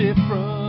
different.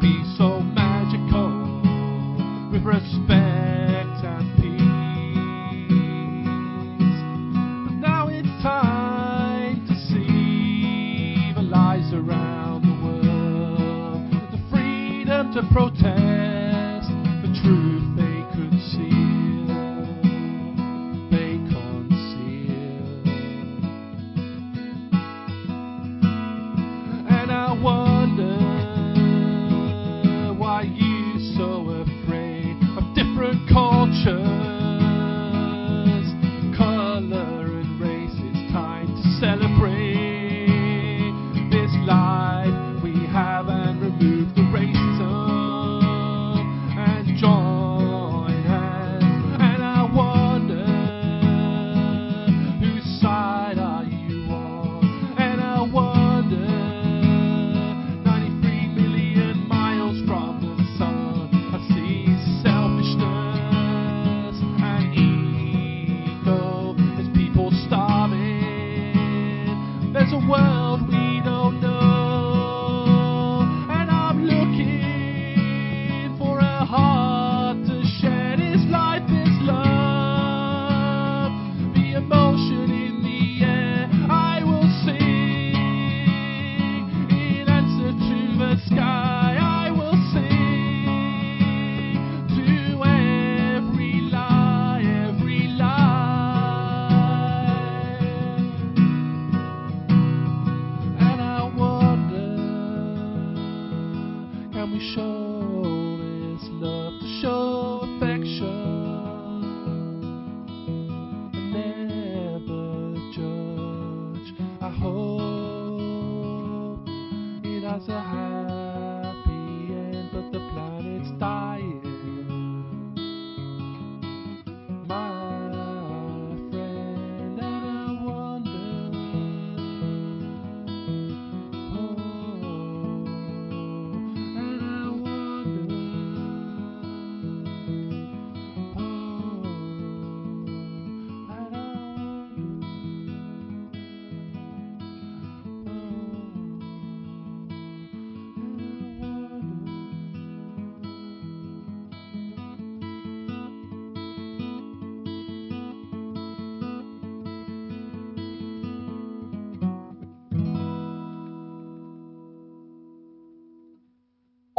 be so magical with respect and peace. But now it's time to see the lies around the world, the freedom to protest, the truth. we show this love to show affection and never judge. I hope it has a